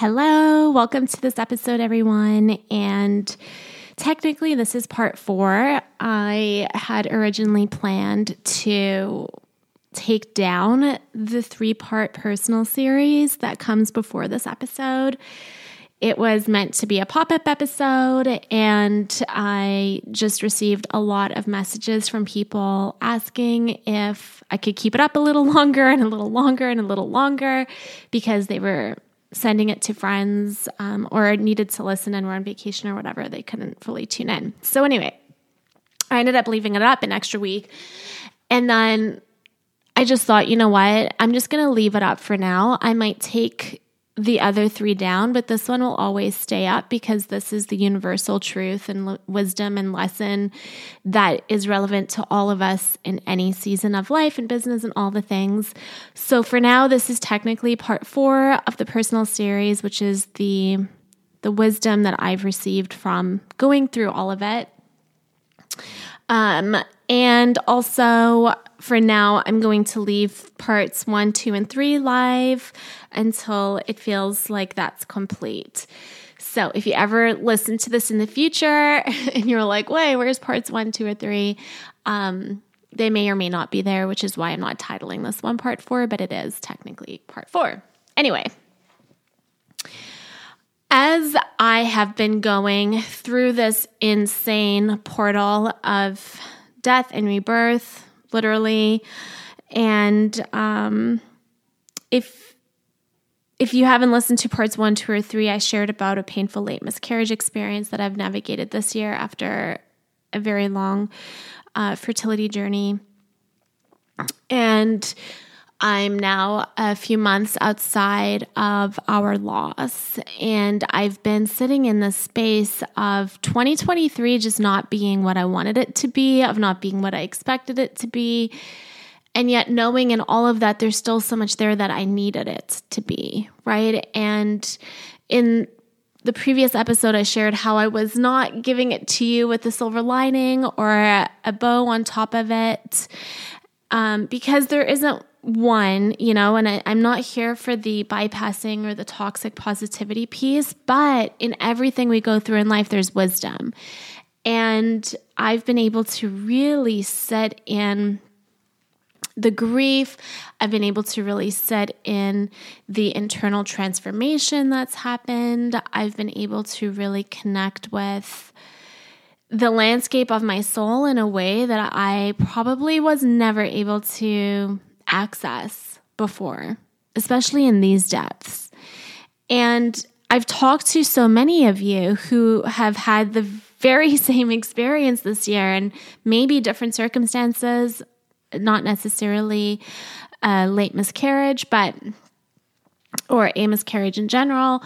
Hello, welcome to this episode, everyone. And technically, this is part four. I had originally planned to take down the three part personal series that comes before this episode. It was meant to be a pop up episode, and I just received a lot of messages from people asking if I could keep it up a little longer and a little longer and a little longer because they were sending it to friends um, or needed to listen and were on vacation or whatever, they couldn't fully tune in. So, anyway, I ended up leaving it up an extra week. And then I just thought, you know what? I'm just going to leave it up for now. I might take the other three down, but this one will always stay up because this is the universal truth and l- wisdom and lesson that is relevant to all of us in any season of life and business and all the things. So for now, this is technically part four of the personal series, which is the the wisdom that I've received from going through all of it. Um, and also, for now, I'm going to leave parts one, two, and three live until it feels like that's complete. So, if you ever listen to this in the future and you're like, wait, where's parts one, two, or three? Um, they may or may not be there, which is why I'm not titling this one part four, but it is technically part four. Anyway, as I have been going through this insane portal of death and rebirth, literally, and um, if if you haven't listened to parts one, two, or three, I shared about a painful late miscarriage experience that I've navigated this year after a very long uh, fertility journey, and I'm now a few months outside of our loss, and I've been sitting in the space of 2023 just not being what I wanted it to be, of not being what I expected it to be, and yet knowing in all of that, there's still so much there that I needed it to be, right? And in the previous episode, I shared how I was not giving it to you with a silver lining or a bow on top of it. Um, because there isn't one, you know, and I, I'm not here for the bypassing or the toxic positivity piece, but in everything we go through in life, there's wisdom. And I've been able to really set in the grief. I've been able to really set in the internal transformation that's happened. I've been able to really connect with the landscape of my soul in a way that I probably was never able to access before, especially in these depths. And I've talked to so many of you who have had the very same experience this year and maybe different circumstances, not necessarily a late miscarriage, but or a miscarriage in general.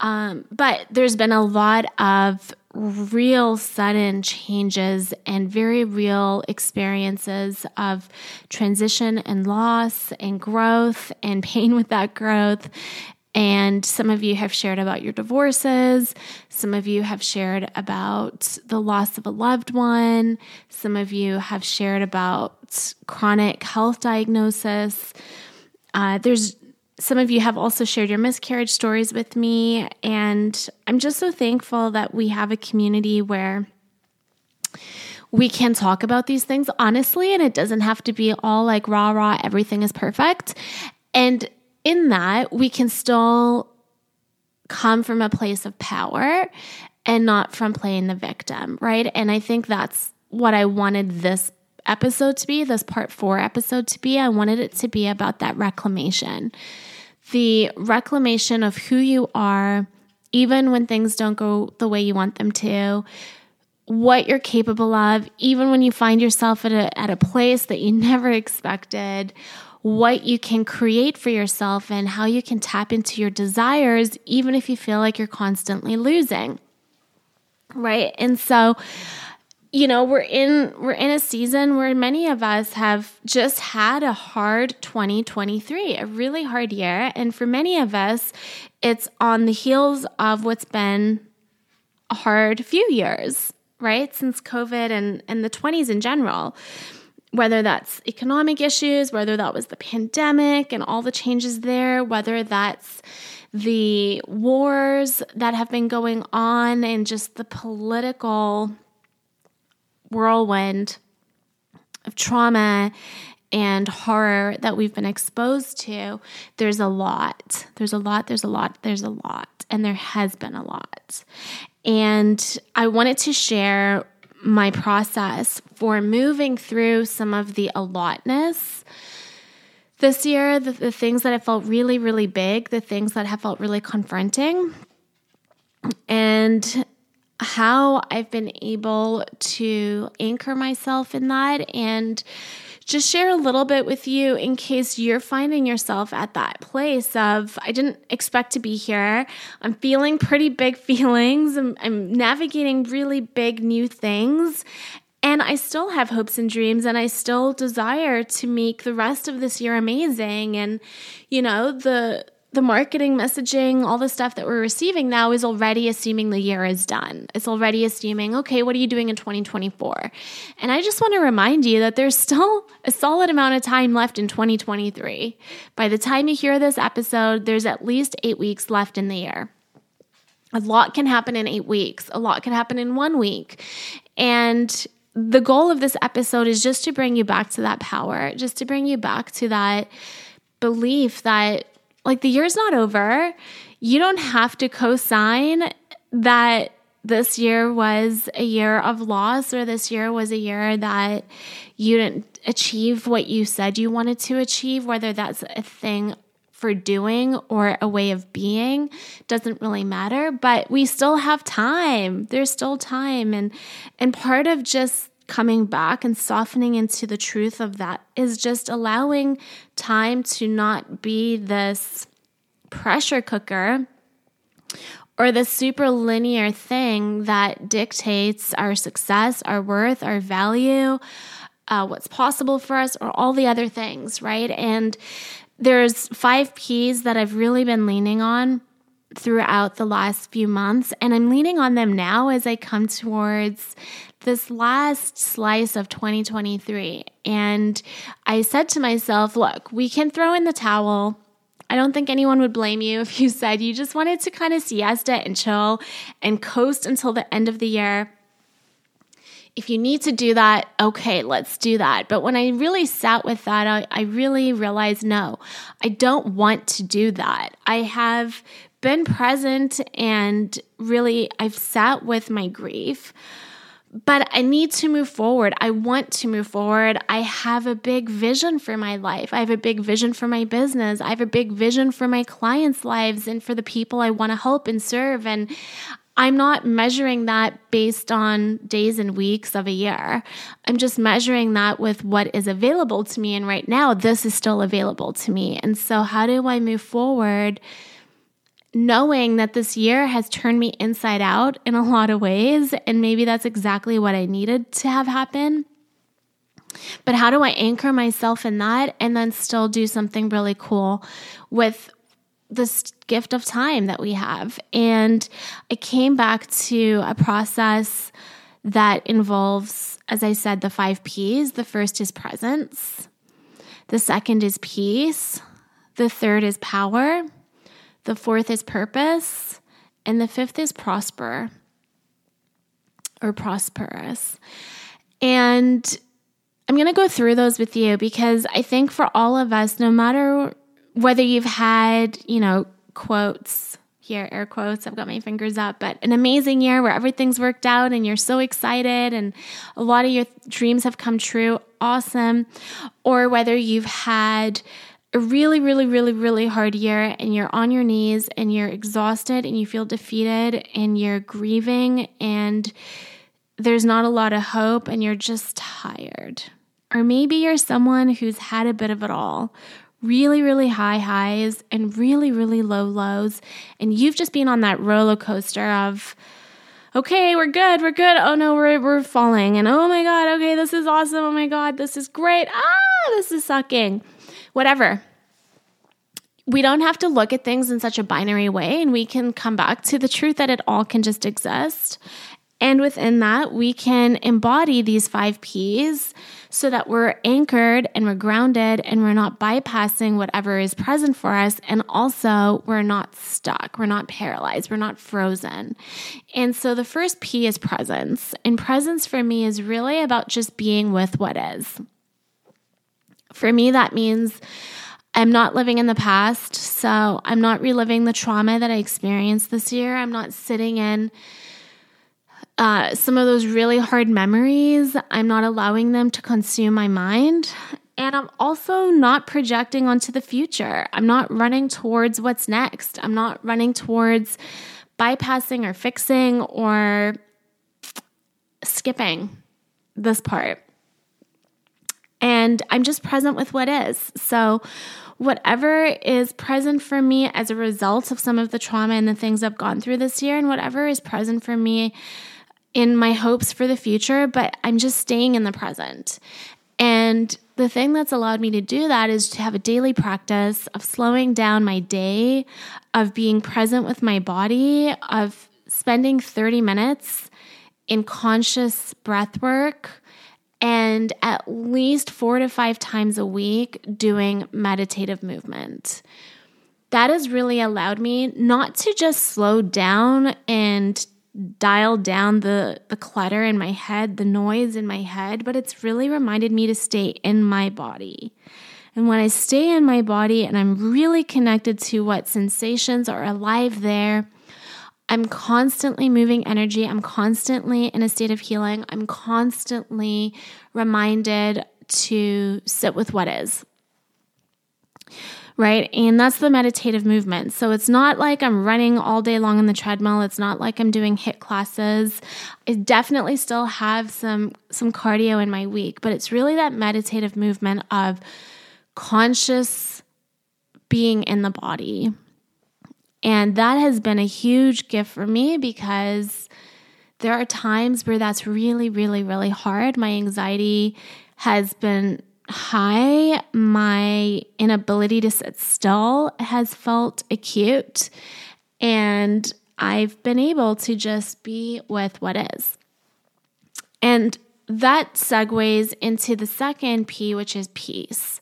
Um, but there's been a lot of real sudden changes and very real experiences of transition and loss and growth and pain with that growth. And some of you have shared about your divorces. Some of you have shared about the loss of a loved one. Some of you have shared about chronic health diagnosis. Uh, there's some of you have also shared your miscarriage stories with me. And I'm just so thankful that we have a community where we can talk about these things honestly, and it doesn't have to be all like rah rah, everything is perfect. And in that, we can still come from a place of power and not from playing the victim, right? And I think that's what I wanted this episode to be, this part four episode to be. I wanted it to be about that reclamation the reclamation of who you are, even when things don't go the way you want them to, what you're capable of, even when you find yourself at a, at a place that you never expected, what you can create for yourself, and how you can tap into your desires, even if you feel like you're constantly losing. Right. And so, you know we're in we're in a season where many of us have just had a hard 2023 a really hard year. And for many of us it's on the heels of what's been a hard few years right since covid and and the 20s in general. Whether that's economic issues whether that was the pandemic and all the changes there whether that's the wars that have been going on and just the political whirlwind of trauma and horror that we've been exposed to, there's a lot. There's a lot, there's a lot, there's a lot, and there has been a lot. And I wanted to share my process for moving through some of the allotness this year, the, the things that have felt really, really big, the things that have felt really confronting, and how I've been able to anchor myself in that and just share a little bit with you in case you're finding yourself at that place of I didn't expect to be here. I'm feeling pretty big feelings. I'm, I'm navigating really big new things. And I still have hopes and dreams, and I still desire to make the rest of this year amazing. And, you know, the the marketing messaging, all the stuff that we're receiving now is already assuming the year is done. It's already assuming, okay, what are you doing in 2024? And I just want to remind you that there's still a solid amount of time left in 2023. By the time you hear this episode, there's at least eight weeks left in the year. A lot can happen in eight weeks, a lot can happen in one week. And the goal of this episode is just to bring you back to that power, just to bring you back to that belief that like the year's not over. You don't have to co sign that this year was a year of loss or this year was a year that you didn't achieve what you said you wanted to achieve, whether that's a thing for doing or a way of being doesn't really matter. But we still have time. There's still time. And and part of just coming back and softening into the truth of that is just allowing time to not be this pressure cooker or the super linear thing that dictates our success, our worth, our value, uh, what's possible for us, or all the other things, right? And there's five P's that I've really been leaning on throughout the last few months, and I'm leaning on them now as I come towards this last slice of 2023. And I said to myself, look, we can throw in the towel I don't think anyone would blame you if you said you just wanted to kind of siesta and chill and coast until the end of the year. If you need to do that, okay, let's do that. But when I really sat with that, I, I really realized no, I don't want to do that. I have been present and really I've sat with my grief but I need to move forward. I want to move forward. I have a big vision for my life. I have a big vision for my business. I have a big vision for my clients' lives and for the people I want to help and serve. And I'm not measuring that based on days and weeks of a year. I'm just measuring that with what is available to me. And right now, this is still available to me. And so, how do I move forward? Knowing that this year has turned me inside out in a lot of ways. And maybe that's exactly what I needed to have happen. But how do I anchor myself in that and then still do something really cool with this gift of time that we have? And I came back to a process that involves, as I said, the five P's. The first is presence, the second is peace, the third is power. The fourth is purpose. And the fifth is prosper or prosperous. And I'm going to go through those with you because I think for all of us, no matter whether you've had, you know, quotes here, air quotes, I've got my fingers up, but an amazing year where everything's worked out and you're so excited and a lot of your dreams have come true, awesome. Or whether you've had a really, really, really, really hard year and you're on your knees and you're exhausted and you feel defeated and you're grieving and there's not a lot of hope and you're just tired. Or maybe you're someone who's had a bit of it all really, really high highs and really, really low lows. And you've just been on that roller coaster of, okay, we're good, we're good. Oh no, we're, we're falling. And oh my God, okay, this is awesome. Oh my God, this is great. Ah, this is sucking whatever. We don't have to look at things in such a binary way, and we can come back to the truth that it all can just exist. And within that, we can embody these five P's so that we're anchored and we're grounded and we're not bypassing whatever is present for us. And also, we're not stuck, we're not paralyzed, we're not frozen. And so, the first P is presence. And presence for me is really about just being with what is. For me, that means I'm not living in the past. So, I'm not reliving the trauma that I experienced this year. I'm not sitting in uh, some of those really hard memories, I'm not allowing them to consume my mind. And I'm also not projecting onto the future. I'm not running towards what's next. I'm not running towards bypassing or fixing or skipping this part. And I'm just present with what is. So, whatever is present for me as a result of some of the trauma and the things I've gone through this year, and whatever is present for me in my hopes for the future, but I'm just staying in the present. And the thing that's allowed me to do that is to have a daily practice of slowing down my day, of being present with my body, of spending 30 minutes in conscious breath work, and at least four to five times a week doing meditative movement. That has really allowed me not to just slow down and dial down the the clutter in my head, the noise in my head, but it's really reminded me to stay in my body. And when I stay in my body and I'm really connected to what sensations are alive there, I'm constantly moving energy. I'm constantly in a state of healing. I'm constantly reminded to sit with what is right? And that's the meditative movement. So it's not like I'm running all day long on the treadmill. It's not like I'm doing HIIT classes. I definitely still have some some cardio in my week, but it's really that meditative movement of conscious being in the body. And that has been a huge gift for me because there are times where that's really, really, really hard. My anxiety has been high, my inability to sit still has felt acute. And I've been able to just be with what is. And that segues into the second P, which is peace.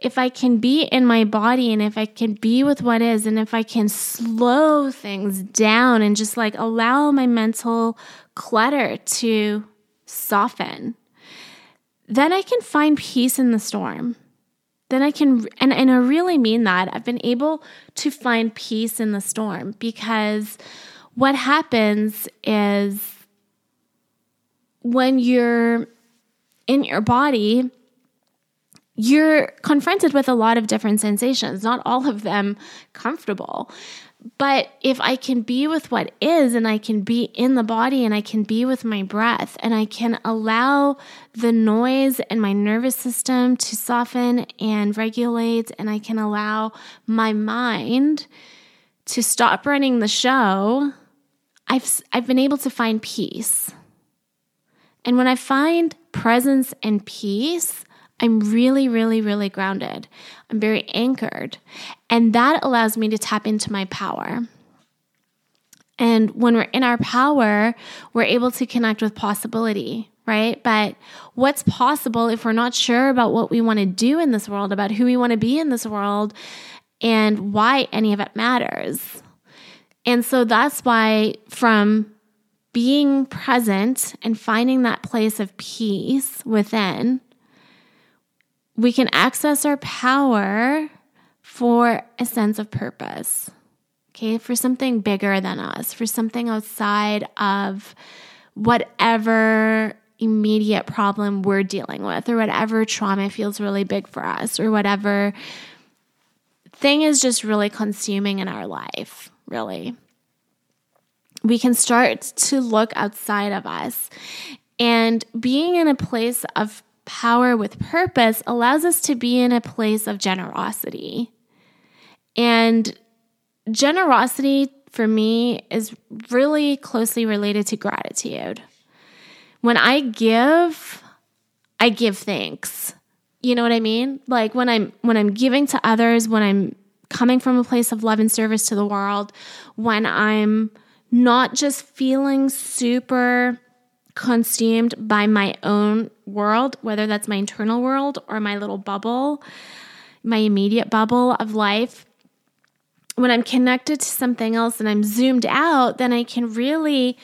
If I can be in my body and if I can be with what is, and if I can slow things down and just like allow my mental clutter to soften, then I can find peace in the storm. Then I can, and, and I really mean that. I've been able to find peace in the storm because what happens is when you're in your body, you're confronted with a lot of different sensations, not all of them comfortable. But if I can be with what is and I can be in the body and I can be with my breath and I can allow the noise and my nervous system to soften and regulate and I can allow my mind to stop running the show, I've, I've been able to find peace. And when I find presence and peace, I'm really, really, really grounded. I'm very anchored. And that allows me to tap into my power. And when we're in our power, we're able to connect with possibility, right? But what's possible if we're not sure about what we want to do in this world, about who we want to be in this world, and why any of it matters? And so that's why, from being present and finding that place of peace within, we can access our power for a sense of purpose, okay, for something bigger than us, for something outside of whatever immediate problem we're dealing with, or whatever trauma feels really big for us, or whatever thing is just really consuming in our life, really. We can start to look outside of us. And being in a place of power with purpose allows us to be in a place of generosity. And generosity for me is really closely related to gratitude. When I give, I give thanks. You know what I mean? Like when I'm when I'm giving to others, when I'm coming from a place of love and service to the world, when I'm not just feeling super consumed by my own world, whether that's my internal world or my little bubble, my immediate bubble of life. When I'm connected to something else and I'm zoomed out, then I can really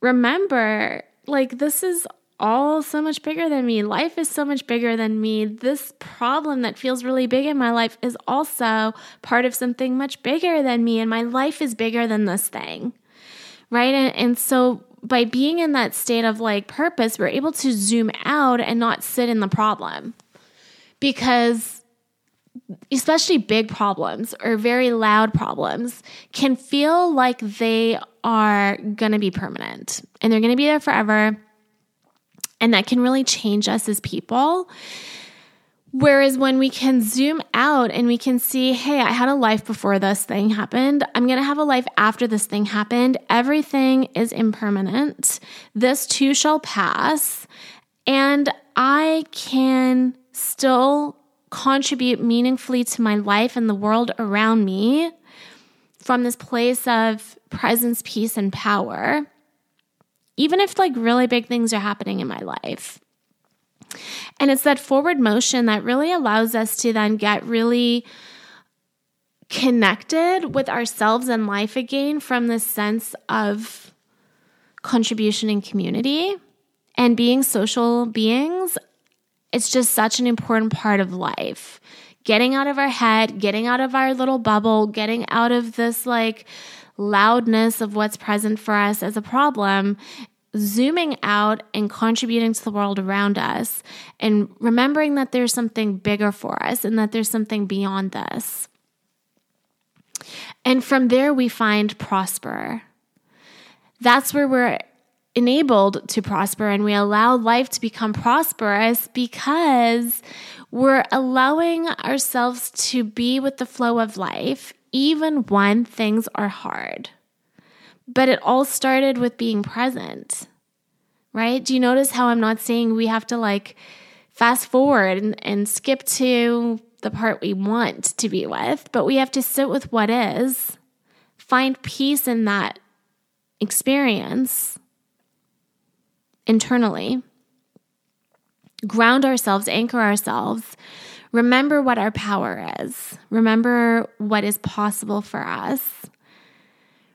remember like this is all so much bigger than me. Life is so much bigger than me. This problem that feels really big in my life is also part of something much bigger than me, and my life is bigger than this thing. Right. And, and so by being in that state of like purpose, we're able to zoom out and not sit in the problem. Because especially big problems or very loud problems can feel like they are going to be permanent and they're going to be there forever and that can really change us as people. Whereas when we can zoom out and we can see, hey, I had a life before this thing happened. I'm going to have a life after this thing happened. Everything is impermanent. This too shall pass. And I can still contribute meaningfully to my life and the world around me from this place of presence, peace, and power even if like really big things are happening in my life. And it's that forward motion that really allows us to then get really connected with ourselves and life again from this sense of contribution and community and being social beings. It's just such an important part of life. Getting out of our head, getting out of our little bubble, getting out of this like loudness of what's present for us as a problem zooming out and contributing to the world around us and remembering that there's something bigger for us and that there's something beyond this. And from there, we find prosper. That's where we're enabled to prosper and we allow life to become prosperous because we're allowing ourselves to be with the flow of life even when things are hard. But it all started with being present, right? Do you notice how I'm not saying we have to like fast forward and, and skip to the part we want to be with, but we have to sit with what is, find peace in that experience internally, ground ourselves, anchor ourselves, remember what our power is, remember what is possible for us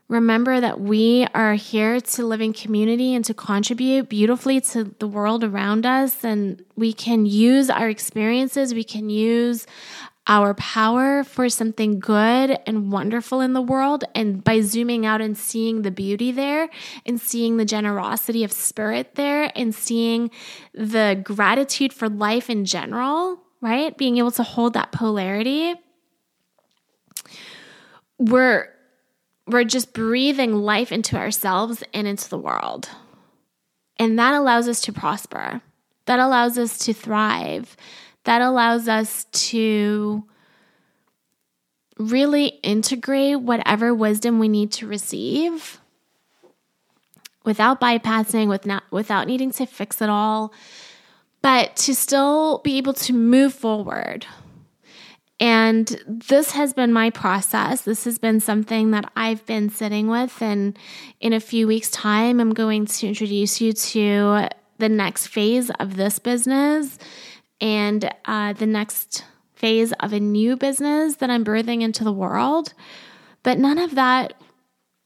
Remember that we are here to live in community and to contribute beautifully to the world around us. And we can use our experiences, we can use our power for something good and wonderful in the world. And by zooming out and seeing the beauty there, and seeing the generosity of spirit there, and seeing the gratitude for life in general, right? Being able to hold that polarity, we're we're just breathing life into ourselves and into the world. And that allows us to prosper. That allows us to thrive. That allows us to really integrate whatever wisdom we need to receive without bypassing, with not, without needing to fix it all, but to still be able to move forward and this has been my process. This has been something that I've been sitting with. And in a few weeks' time, I'm going to introduce you to the next phase of this business and uh, the next phase of a new business that I'm birthing into the world. But none of that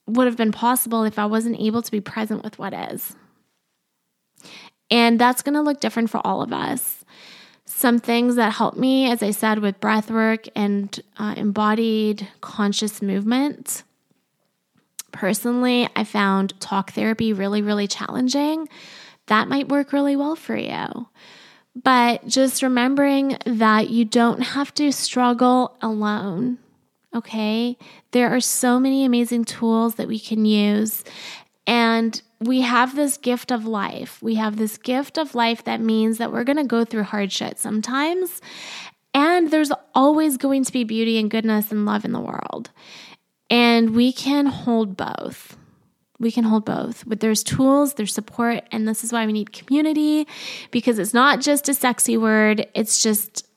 would have been possible if I wasn't able to be present with what is. And that's going to look different for all of us some things that help me, as I said, with breath work and uh, embodied conscious movement. Personally, I found talk therapy really, really challenging. That might work really well for you. But just remembering that you don't have to struggle alone. Okay. There are so many amazing tools that we can use. And we have this gift of life. We have this gift of life that means that we're going to go through hard shit sometimes. And there's always going to be beauty and goodness and love in the world. And we can hold both. We can hold both. But there's tools, there's support, and this is why we need community because it's not just a sexy word, it's just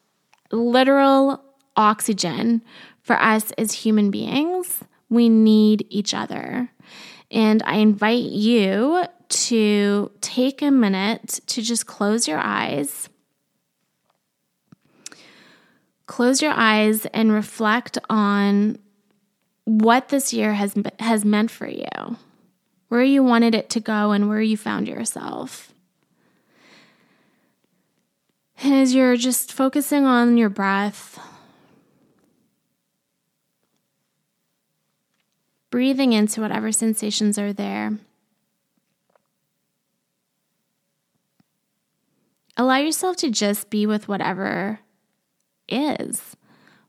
literal oxygen for us as human beings. We need each other. And I invite you to take a minute to just close your eyes. Close your eyes and reflect on what this year has has meant for you. Where you wanted it to go and where you found yourself. And as you're just focusing on your breath, breathing into whatever sensations are there. Allow yourself to just be with whatever is,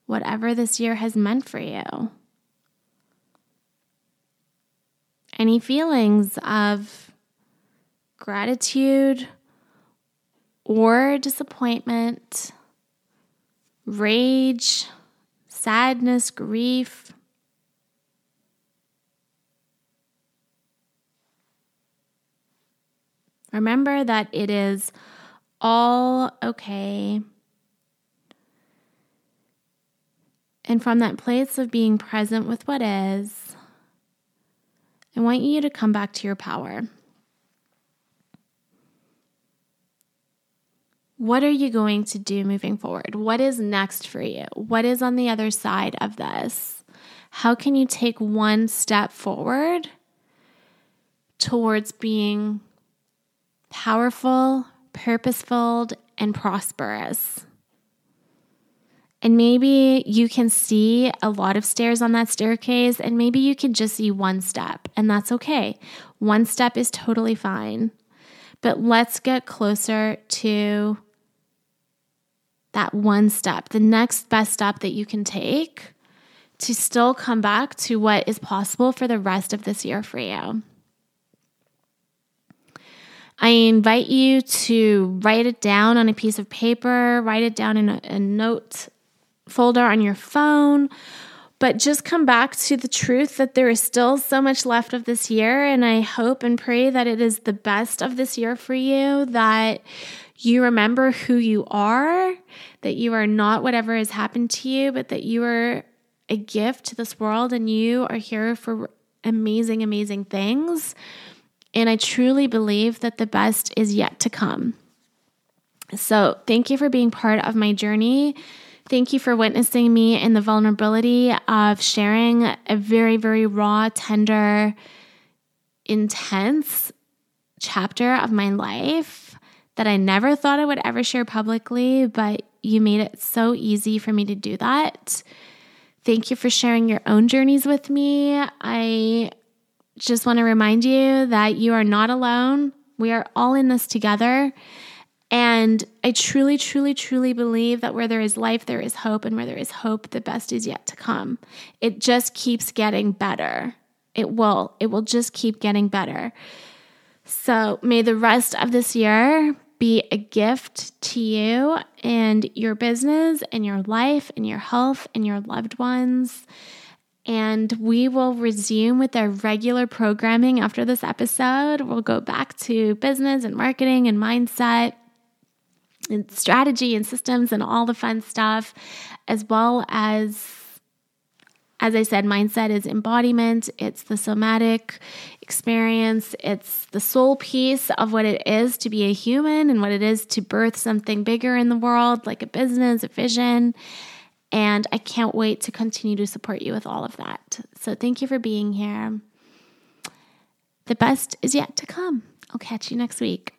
whatever this year has meant for you. Any feelings of gratitude or disappointment, rage, sadness, grief, Remember that it is all okay. And from that place of being present with what is, I want you to come back to your power. What are you going to do moving forward? What is next for you? What is on the other side of this? How can you take one step forward towards being powerful, purposeful, and prosperous. And maybe you can see a lot of stairs on that staircase, and maybe you can just see one step, and that's okay. One step is totally fine. But let's get closer to that one step, the next best step that you can take to still come back to what is possible for the rest of this year for you. I invite you to write it down on a piece of paper, write it down in a, a note folder on your phone, but just come back to the truth that there is still so much left of this year. And I hope and pray that it is the best of this year for you, that you remember who you are, that you are not whatever has happened to you, but that you are a gift to this world and you are here for amazing, amazing things. And I truly believe that the best is yet to come. So, thank you for being part of my journey. Thank you for witnessing me in the vulnerability of sharing a very, very raw, tender, intense chapter of my life that I never thought I would ever share publicly, but you made it so easy for me to do that. Thank you for sharing your own journeys with me. I just want to remind you that you are not alone. We are all in this together. And I truly, truly, truly believe that where there is life, there is hope. And where there is hope, the best is yet to come. It just keeps getting better. It will. It will just keep getting better. So may the rest of this year be a gift to you and your business and your life and your health and your loved ones. And we will resume with our regular programming after this episode. We'll go back to business and marketing and mindset and strategy and systems and all the fun stuff, as well as, as I said, mindset is embodiment, it's the somatic experience, it's the soul piece of what it is to be a human and what it is to birth something bigger in the world, like a business, a vision. And I can't wait to continue to support you with all of that. So thank you for being here. The best is yet to come. I'll catch you next week.